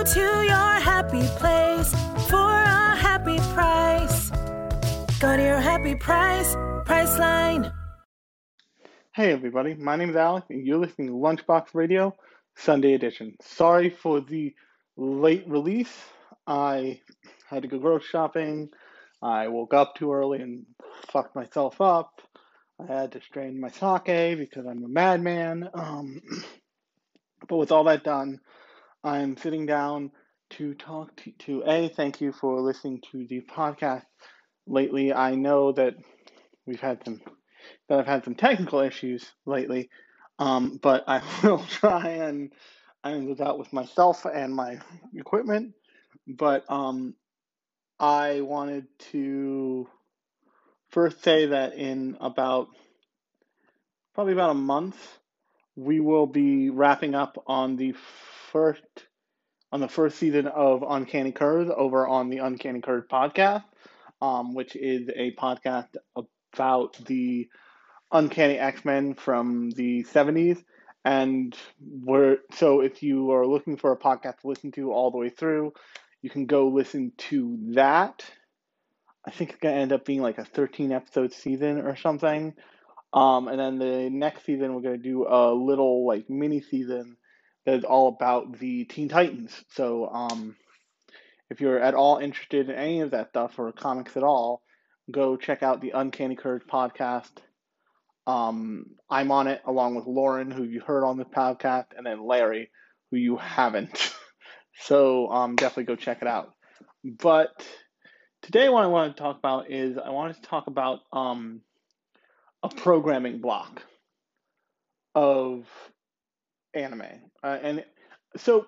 Go to your happy place for a happy price. Go to your happy price, Priceline. Hey everybody, my name is Alec and you're listening to Lunchbox Radio Sunday Edition. Sorry for the late release. I had to go grocery shopping. I woke up too early and fucked myself up. I had to strain my sake because I'm a madman. Um, but with all that done, I'm sitting down to talk to, to A, thank you for listening to the podcast lately. I know that we've had some that I've had some technical issues lately, um, but I will try and iron those out with myself and my equipment. But um, I wanted to first say that in about probably about a month, we will be wrapping up on the first on the first season of Uncanny Curves over on the Uncanny Curves podcast, um, which is a podcast about the Uncanny X Men from the 70s. And we're so if you are looking for a podcast to listen to all the way through, you can go listen to that. I think it's gonna end up being like a 13 episode season or something. Um, and then the next season we're gonna do a little like mini season that is all about the Teen Titans. So um, if you're at all interested in any of that stuff or comics at all, go check out the Uncanny Curves podcast. Um, I'm on it along with Lauren, who you heard on the podcast, and then Larry, who you haven't. so um, definitely go check it out. But today, what I want to talk about is I wanted to talk about um, a programming block of anime. Uh, and so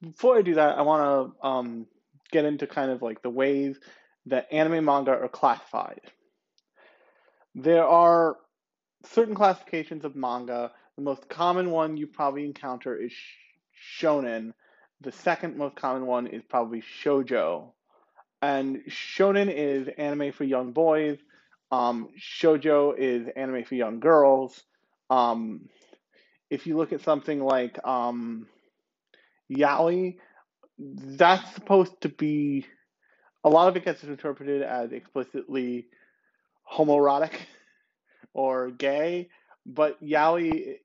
before I do that, I want to um, get into kind of like the ways that anime manga are classified. There are certain classifications of manga. The most common one you probably encounter is shonen. The second most common one is probably shojo. And shonen is anime for young boys. Um, shojo is anime for young girls. Um, if you look at something like um, yaoi, that's supposed to be a lot of it gets interpreted as explicitly homoerotic or gay, but yaoi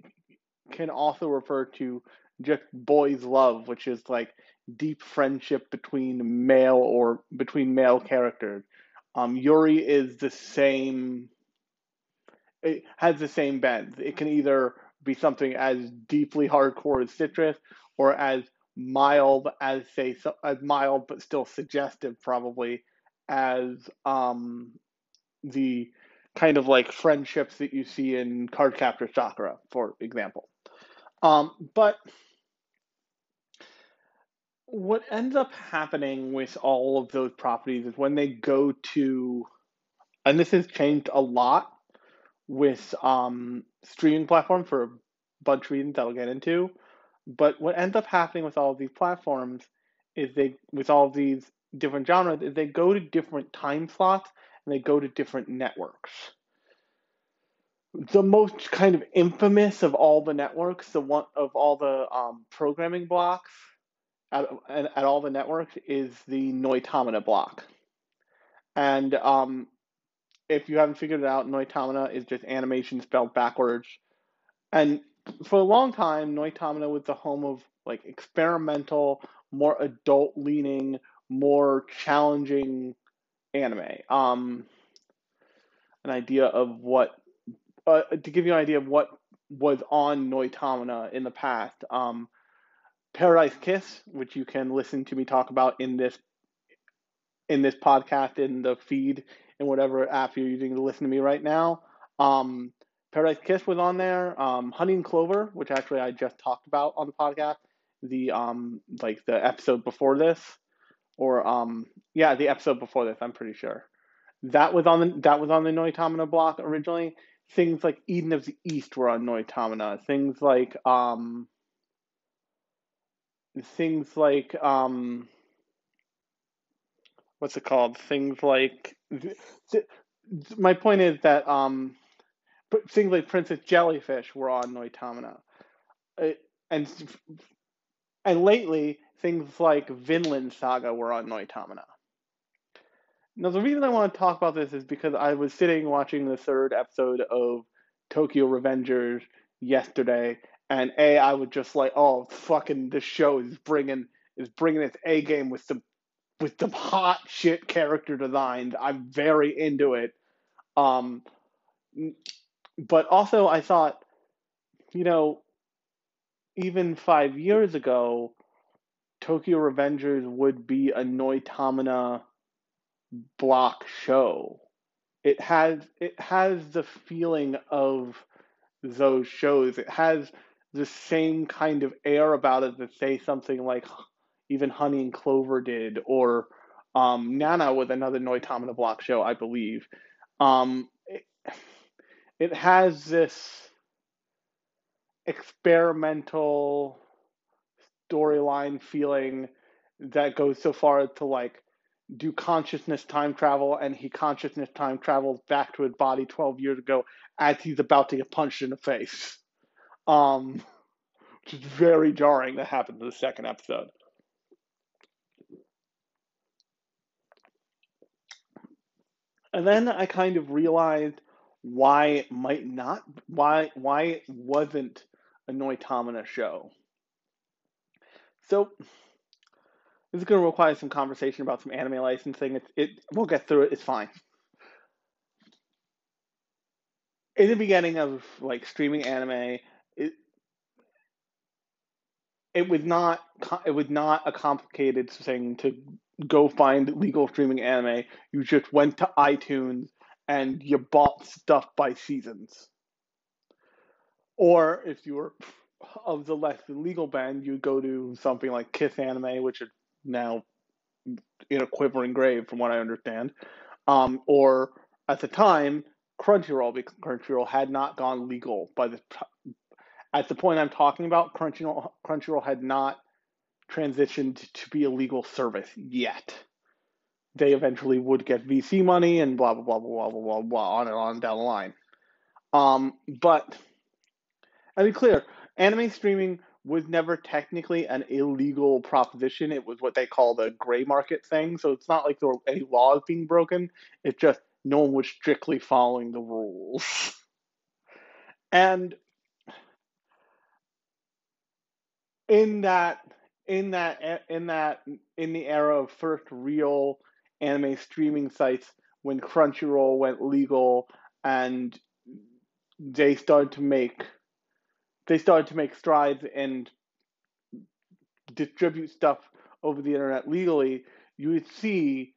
can also refer to just boys' love, which is like deep friendship between male or between male characters. Um, Yuri is the same. It has the same bend. It can either be something as deeply hardcore as Citrus, or as mild as say as mild but still suggestive probably as um the kind of like friendships that you see in Cardcaptor Sakura, for example. Um, but what ends up happening with all of those properties is when they go to, and this has changed a lot with um, streaming platforms for a bunch of reasons that I'll get into. But what ends up happening with all of these platforms is they, with all of these different genres, is they go to different time slots and they go to different networks. The most kind of infamous of all the networks, the one of all the um, programming blocks at, at, all the networks, is the Noitamina block. And um, if you haven't figured it out, Noitamina is just animation spelled backwards. And for a long time, Noitamina was the home of like experimental, more adult leaning, more challenging anime. Um, an idea of what, uh, to give you an idea of what was on Noitamina in the past. Um, Paradise Kiss, which you can listen to me talk about in this in this podcast in the feed in whatever app you're using to listen to me right now. Um, Paradise Kiss was on there. Um, Honey and Clover, which actually I just talked about on the podcast, the um like the episode before this, or um yeah the episode before this. I'm pretty sure that was on the that was on the Noitamina block originally. Things like Eden of the East were on Noitamina. Things like um things like um what's it called? Things like my point is that um things like Princess Jellyfish were on Noitamina. Uh, and and lately things like Vinland Saga were on Noitamina. Now the reason I want to talk about this is because I was sitting watching the third episode of Tokyo Revengers yesterday, and a I would just like, oh fucking this show is bringing is bringing its A game with some with some hot shit character designs. I'm very into it. Um, but also I thought, you know, even five years ago, Tokyo Revengers would be a Noitamina block show. It has it has the feeling of those shows. It has the same kind of air about it that say something like even Honey and Clover did, or um, Nana with another Noitamina block show, I believe. Um, it, it has this experimental storyline feeling that goes so far as to like do consciousness time travel and he consciousness time travels back to his body 12 years ago as he's about to get punched in the face um which is very jarring that happened in the second episode and then i kind of realized why it might not why why it wasn't a noitamina show so this is going to require some conversation about some anime licensing. It, it we'll get through it. It's fine. In the beginning of like streaming anime, it was not it was not a complicated thing to go find legal streaming anime. You just went to iTunes and you bought stuff by seasons. Or if you were of the less than legal band, you go to something like Kiss Anime, which is now in a quivering grave, from what I understand. Um, or at the time, Crunchyroll, because Crunchyroll had not gone legal by the at the point I'm talking about. Crunchyroll Crunchyroll had not transitioned to be a legal service yet. They eventually would get VC money and blah blah blah blah blah blah blah on and on down the line. Um, but I be clear anime streaming was never technically an illegal proposition. It was what they call the gray market thing. So it's not like there were any laws being broken. It's just no one was strictly following the rules. and in that in that in that in the era of first real anime streaming sites when Crunchyroll went legal and they started to make they started to make strides and distribute stuff over the internet legally, you would see,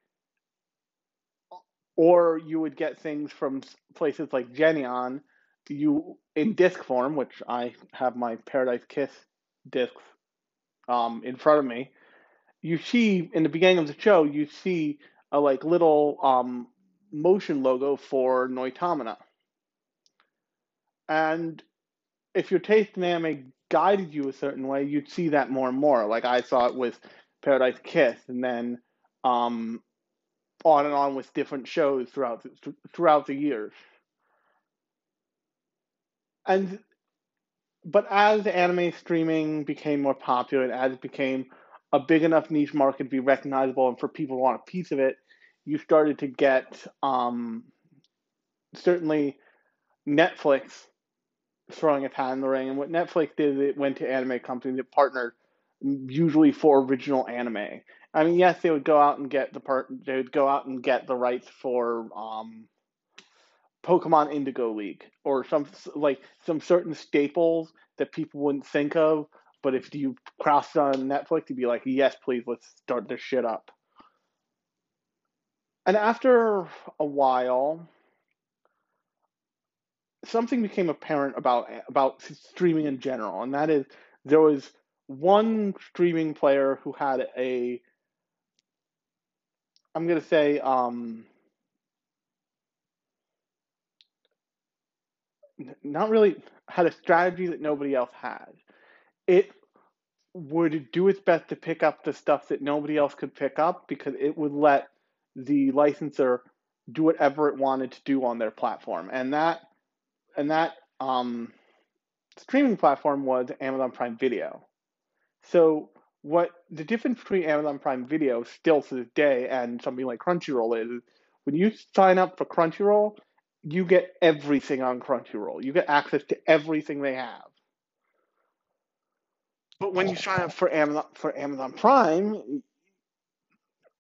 or you would get things from places like Geneon, you in disc form, which I have my Paradise Kiss discs um, in front of me. You see in the beginning of the show, you see a like little um, motion logo for Noitamina. And if your taste in anime guided you a certain way, you'd see that more and more. Like I saw it with Paradise Kiss, and then um, on and on with different shows throughout the, throughout the years. And but as anime streaming became more popular, and as it became a big enough niche market to be recognizable and for people to want a piece of it, you started to get um, certainly Netflix throwing its hat in the ring. And what Netflix did, it went to anime companies that partnered usually for original anime. I mean, yes, they would go out and get the part. They would go out and get the rights for um, Pokemon Indigo League or some like some certain staples that people wouldn't think of. But if you crossed on Netflix, you'd be like, yes, please, let's start this shit up. And after a while, something became apparent about about streaming in general, and that is there was one streaming player who had a I'm gonna say um, not really had a strategy that nobody else had. It would do its best to pick up the stuff that nobody else could pick up because it would let the licensor do whatever it wanted to do on their platform, and that and that um, streaming platform was Amazon Prime Video. So what the difference between Amazon Prime Video still to this day and something like Crunchyroll is when you sign up for Crunchyroll, you get everything on Crunchyroll. You get access to everything they have. But when you oh. sign up for Amazon for Amazon Prime,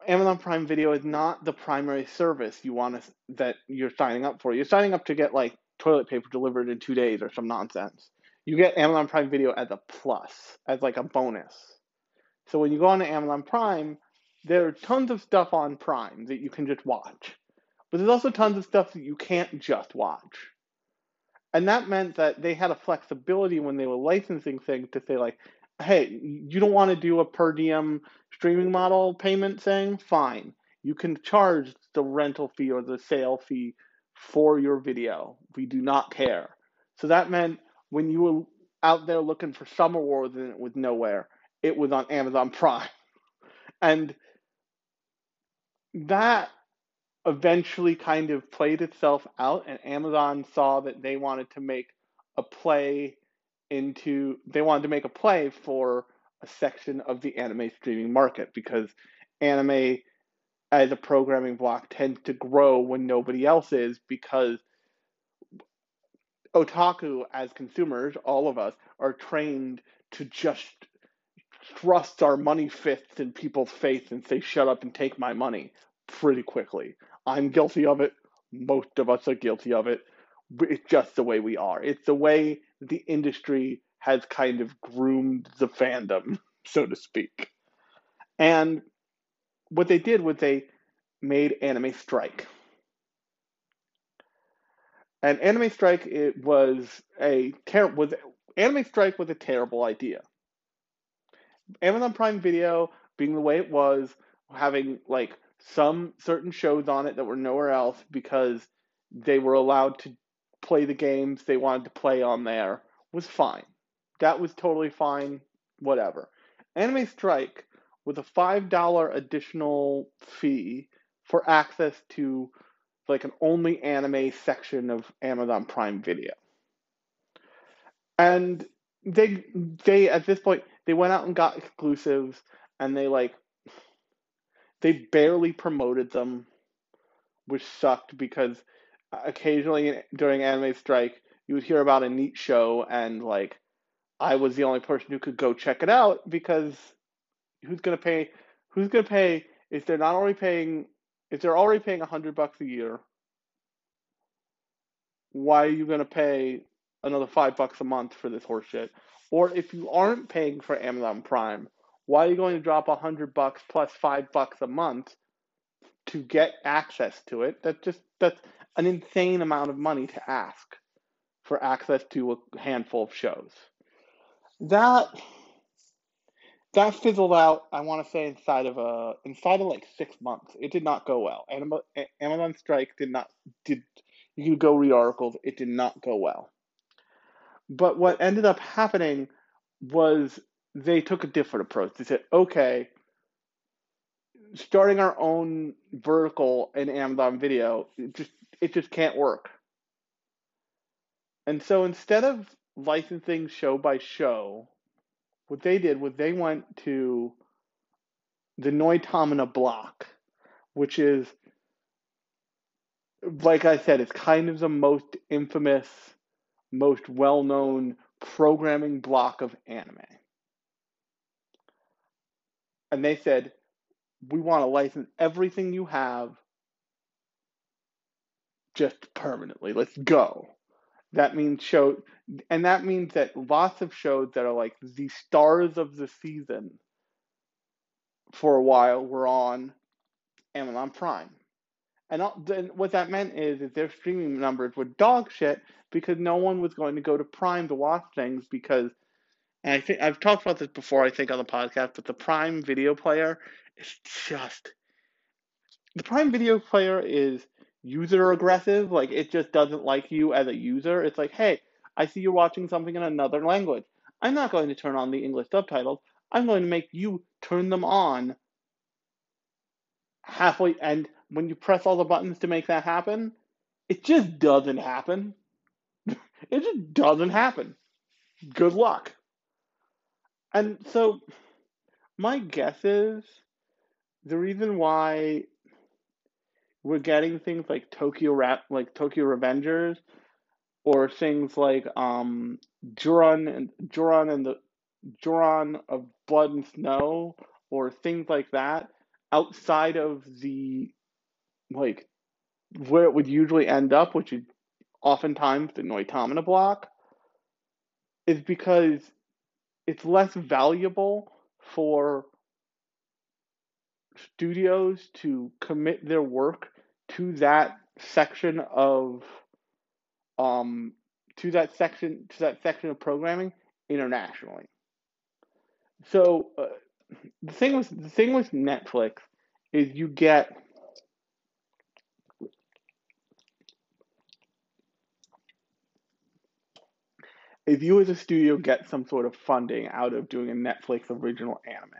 Amazon Prime Video is not the primary service you want to, that you're signing up for. You're signing up to get like toilet paper delivered in two days or some nonsense. You get Amazon Prime Video as a plus, as like a bonus. So when you go on to Amazon Prime, there are tons of stuff on Prime that you can just watch. But there's also tons of stuff that you can't just watch. And that meant that they had a flexibility when they were licensing things to say, like, hey, you don't want to do a per diem streaming model payment thing? Fine. You can charge the rental fee or the sale fee for your video. We do not care. So that meant when you were out there looking for Summer Wars and it was nowhere, it was on Amazon Prime. And that eventually kind of played itself out, and Amazon saw that they wanted to make a play into, they wanted to make a play for a section of the anime streaming market because anime as a programming block tends to grow when nobody else is because otaku as consumers, all of us, are trained to just thrust our money fists in people's face and say, shut up and take my money pretty quickly. I'm guilty of it. Most of us are guilty of it. It's just the way we are. It's the way the industry has kind of groomed the fandom, so to speak. And what they did was they made Anime Strike. And Anime Strike it was a ter- was Anime Strike was a terrible idea. Amazon Prime Video being the way it was, having like some certain shows on it that were nowhere else because they were allowed to play the games they wanted to play on there was fine. That was totally fine, whatever. Anime Strike with a $5 additional fee for access to like an only anime section of Amazon Prime Video. And they they at this point they went out and got exclusives and they like they barely promoted them which sucked because occasionally during anime strike you would hear about a neat show and like I was the only person who could go check it out because who's gonna pay who's gonna pay if they're not already paying if they're already paying a hundred bucks a year why are you gonna pay another five bucks a month for this horseshit? Or if you aren't paying for Amazon Prime, why are you going to drop a hundred bucks plus five bucks a month to get access to it? That's just that's an insane amount of money to ask for access to a handful of shows. That that fizzled out. I want to say inside of a inside of like six months. It did not go well. Amazon strike did not did. You can go read articles. It did not go well. But what ended up happening was they took a different approach. They said, okay, starting our own vertical in Amazon Video, it just it just can't work. And so instead of licensing show by show, what they did was they went to the Noitamina block, which is like I said, it's kind of the most infamous most well known programming block of anime. And they said, we want to license everything you have just permanently. Let's go. That means show, and that means that lots of shows that are like the stars of the season for a while were on Amazon Prime. And then what that meant is, that their streaming numbers were dog shit because no one was going to go to Prime to watch things because and I think I've talked about this before, I think, on the podcast, but the Prime Video Player is just the Prime Video Player is user aggressive. Like it just doesn't like you as a user. It's like, hey, I see you're watching something in another language. I'm not going to turn on the English subtitles. I'm going to make you turn them on halfway. And when you press all the buttons to make that happen, it just doesn't happen. it just doesn't happen. Good luck. And so, my guess is the reason why we're getting things like Tokyo Rap, like Tokyo Revengers, or things like um Joran and Joran and the Joran of Blood and Snow, or things like that, outside of the like where it would usually end up, which is oftentimes the Noitamina block, is because it's less valuable for studios to commit their work to that section of um to that section to that section of programming internationally. So uh, the thing with the thing with Netflix is you get if you as a studio get some sort of funding out of doing a Netflix original anime,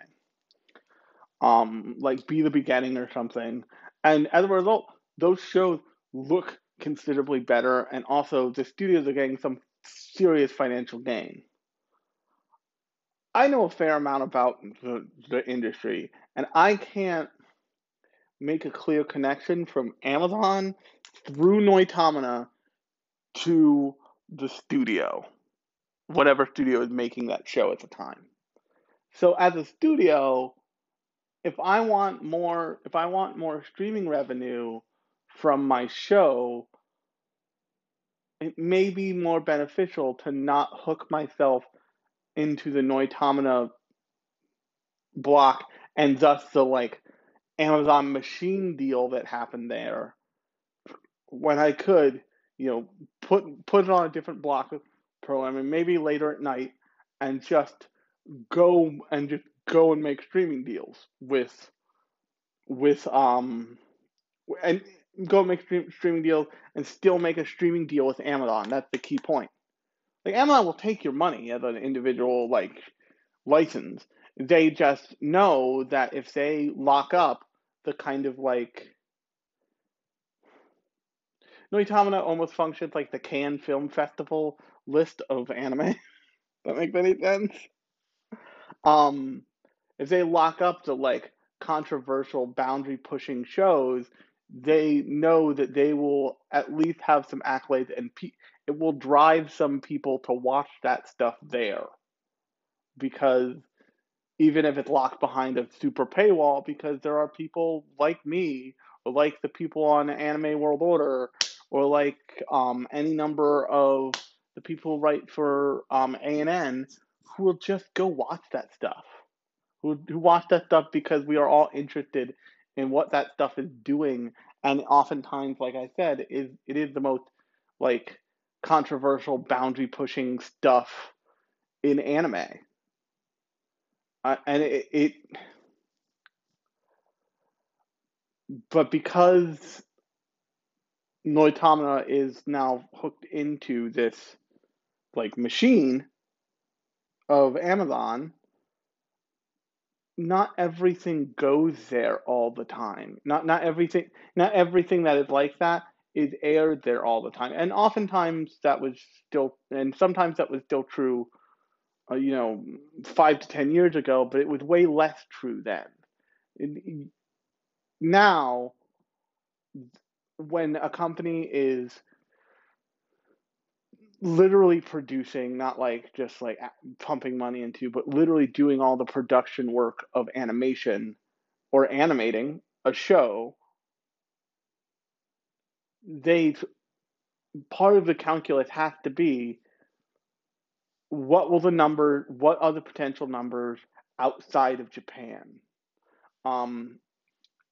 um, like Be the Beginning or something, and as a result, those shows look considerably better, and also the studios are getting some serious financial gain. I know a fair amount about the, the industry, and I can't make a clear connection from Amazon through Noitamina to the studio, whatever studio is making that show at the time. So as a studio, if I want more if I want more streaming revenue from my show, it may be more beneficial to not hook myself into the Noitamina block and thus the like Amazon machine deal that happened there when I could, you know, put put it on a different block programming, maybe later at night, and just go and just go and make streaming deals with with um and go make stream, streaming deals and still make a streaming deal with Amazon. That's the key point. Like Amazon will take your money as an individual like license. They just know that if they lock up the kind of like Noitamina almost functions like the Cannes Film Festival list of anime. that makes any sense? Um, if they lock up the like controversial boundary pushing shows, they know that they will at least have some accolades and pe- it will drive some people to watch that stuff there because even if it's locked behind a super paywall because there are people like me or like the people on anime world order or like um, any number of the people who write for um, ANN who will just go watch that stuff who, who watch that stuff because we are all interested in what that stuff is doing. And oftentimes like i said is it is the most like controversial boundary pushing stuff in anime. Uh, and it, it but because Noitamina is now hooked into this like machine of Amazon, not everything goes there all the time. Not not everything not everything that is like that is aired there all the time. And oftentimes that was still and sometimes that was still true uh, you know 5 to 10 years ago, but it was way less true then. It, now when a company is literally producing, not like just like pumping money into, but literally doing all the production work of animation or animating a show, they part of the calculus has to be what will the number what are the potential numbers outside of Japan? Um,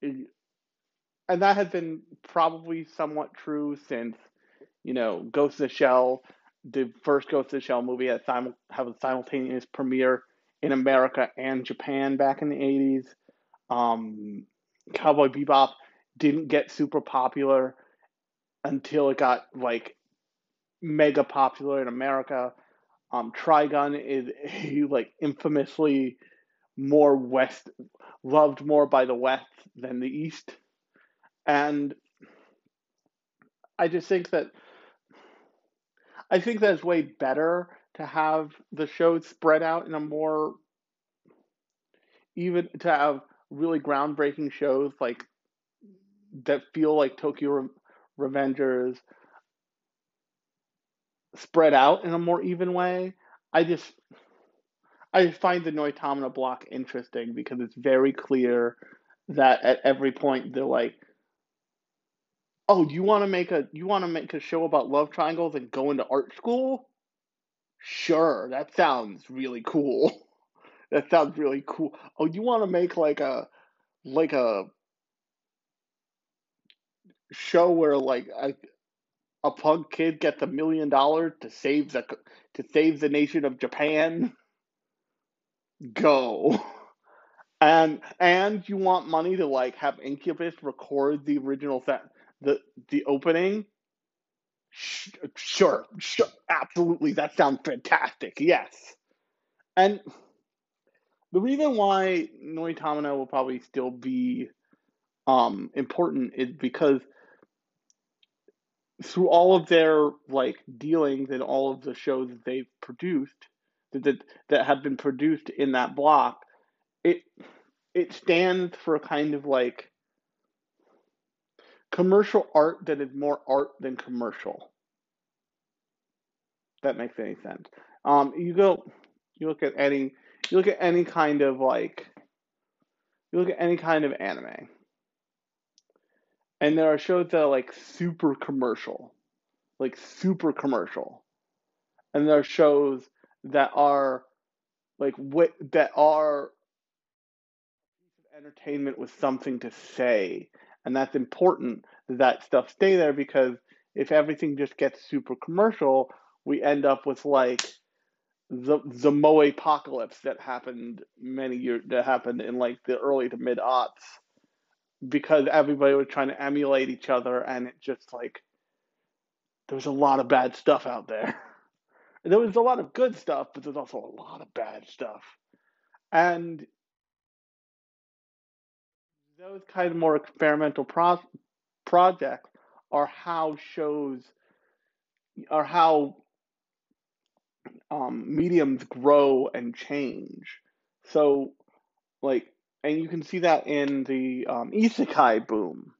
and that has been probably somewhat true since you know Ghost of the Shell the first Ghost of the Shell movie had simu- have a simultaneous premiere in America and Japan back in the 80s. Um, Cowboy Bebop didn't get super popular until it got like mega popular in America. Um, Trigun is like infamously more West loved more by the West than the East, and I just think that I think that it's way better to have the shows spread out in a more even to have really groundbreaking shows like that feel like Tokyo Revengers spread out in a more even way. I just I find the Noitamina block interesting because it's very clear that at every point they're like, "Oh, you want to make a you want to make a show about love triangles and go into art school? Sure, that sounds really cool. that sounds really cool. Oh, you want to make like a like a show where like a, a punk kid gets a million dollars to save the to save the nation of Japan. Go. And and you want money to like have Incubus record the original set the the opening? Sure, sure, absolutely. That sounds fantastic. Yes. And the reason why Noitamina will probably still be um, important is because through all of their like dealings and all of the shows that they've produced that that, that have been produced in that block, it it stands for a kind of like commercial art that is more art than commercial. That makes any sense. Um, you go, you look at any, you look at any kind of like, you look at any kind of anime and there are shows that are like super commercial, like super commercial, and there are shows that are like what that are entertainment with something to say, and that's important that that stuff stay there because if everything just gets super commercial, we end up with like the the Moe apocalypse that happened many years that happened in like the early to mid aughts because everybody was trying to emulate each other and it just like there was a lot of bad stuff out there. There was a lot of good stuff, but there's also a lot of bad stuff. And those kind of more experimental pro- projects are how shows are how um, mediums grow and change. So, like and you can see that in the um, isekai boom.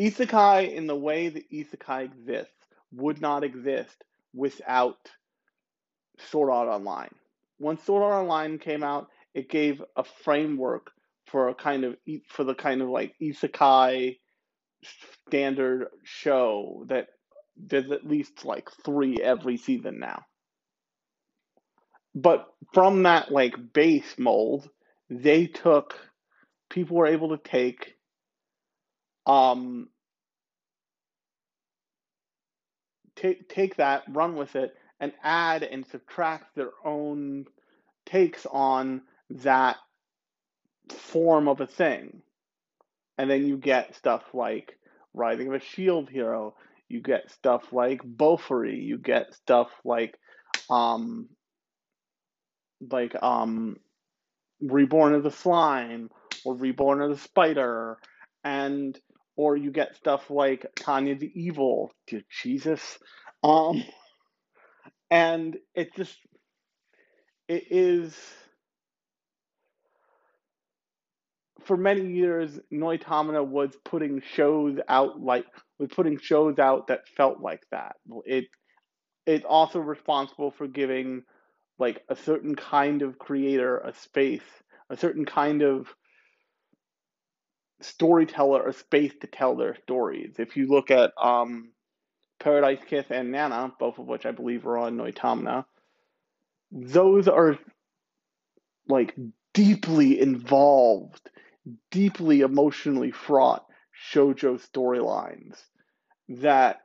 Isekai, in the way that isekai exists, would not exist without Sword Art Online. When Sword Art Online came out, it gave a framework for a kind of for the kind of like isekai standard show that there's at least like three every season now. But from that like base mold, they took people were able to take um take take that run with it and add and subtract their own takes on that form of a thing and then you get stuff like Rising of a Shield Hero you get stuff like Bofuri you get stuff like um like um reborn of the slime or reborn as a spider and or you get stuff like Tanya the Evil, dear Jesus. Um and it just it is for many years Noitamina was putting shows out like was putting shows out that felt like that. It it's also responsible for giving like a certain kind of creator a space, a certain kind of storyteller a space to tell their stories. If you look at um, Paradise Kiss and Nana, both of which I believe are on Noitamina, those are like deeply involved, deeply emotionally fraught shojo storylines that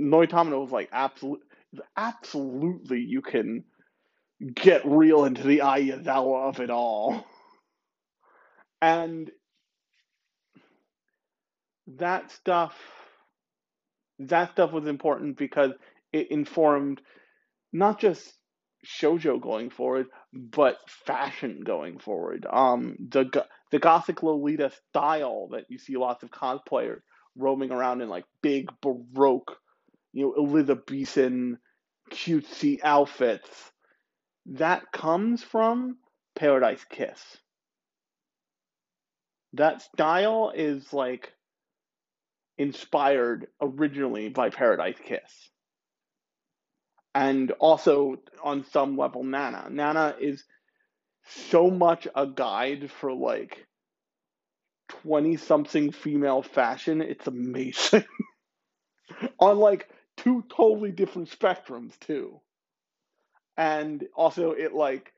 Noitamina was like absolute, absolutely you can get real into the Yazawa of it all, and that stuff that stuff was important because it informed not just shojo going forward, but fashion going forward. Um, the the gothic Lolita style that you see lots of cosplayers roaming around in like big baroque, you know, Elizabethan cutesy outfits. That comes from Paradise Kiss. That style is like inspired originally by Paradise Kiss. And also, on some level, Nana. Nana is so much a guide for like 20 something female fashion. It's amazing. on like two totally different spectrums, too. And also, it like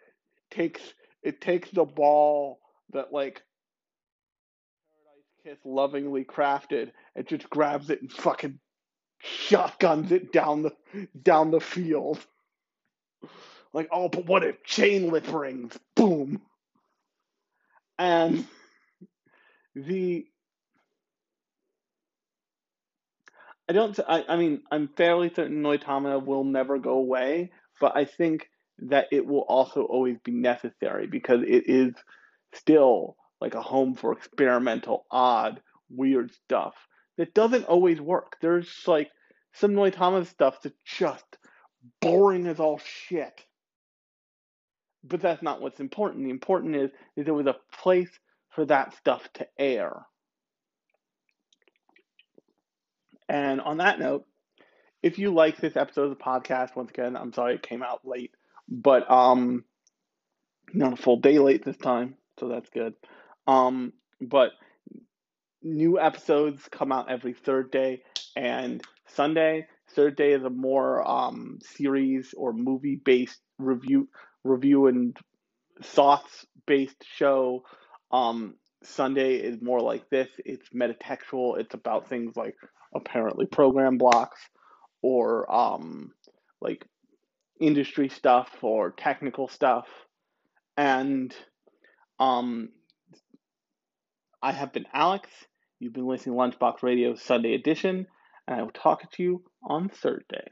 takes it takes the ball that like Paradise Kiss lovingly crafted and just grabs it and fucking shotguns it down the down the field. Like, oh, but what if chain lip rings? Boom. And the I don't I, I mean I'm fairly certain Noitamina will never go away, but I think that it will also always be necessary because it is still like a home for experimental, odd, weird stuff that doesn't always work. There's like some Noitamina stuff that's just boring as all shit. But that's not what's important. The important is, is there was a place for that stuff to air. And on that note, if you like this episode of the podcast, once again, I'm sorry it came out late, but um, not a full day late this time, so that's good. Um, but new episodes come out every third day and Sunday. Third day is a more um, series or movie based review review and thoughts based show. Um, Sunday is more like this. It's metatextual. It's about things like apparently program blocks or um, like industry stuff or technical stuff. And um, I have been Alex. You've been listening to Lunchbox Radio Sunday edition, and I will talk to you on Thursday.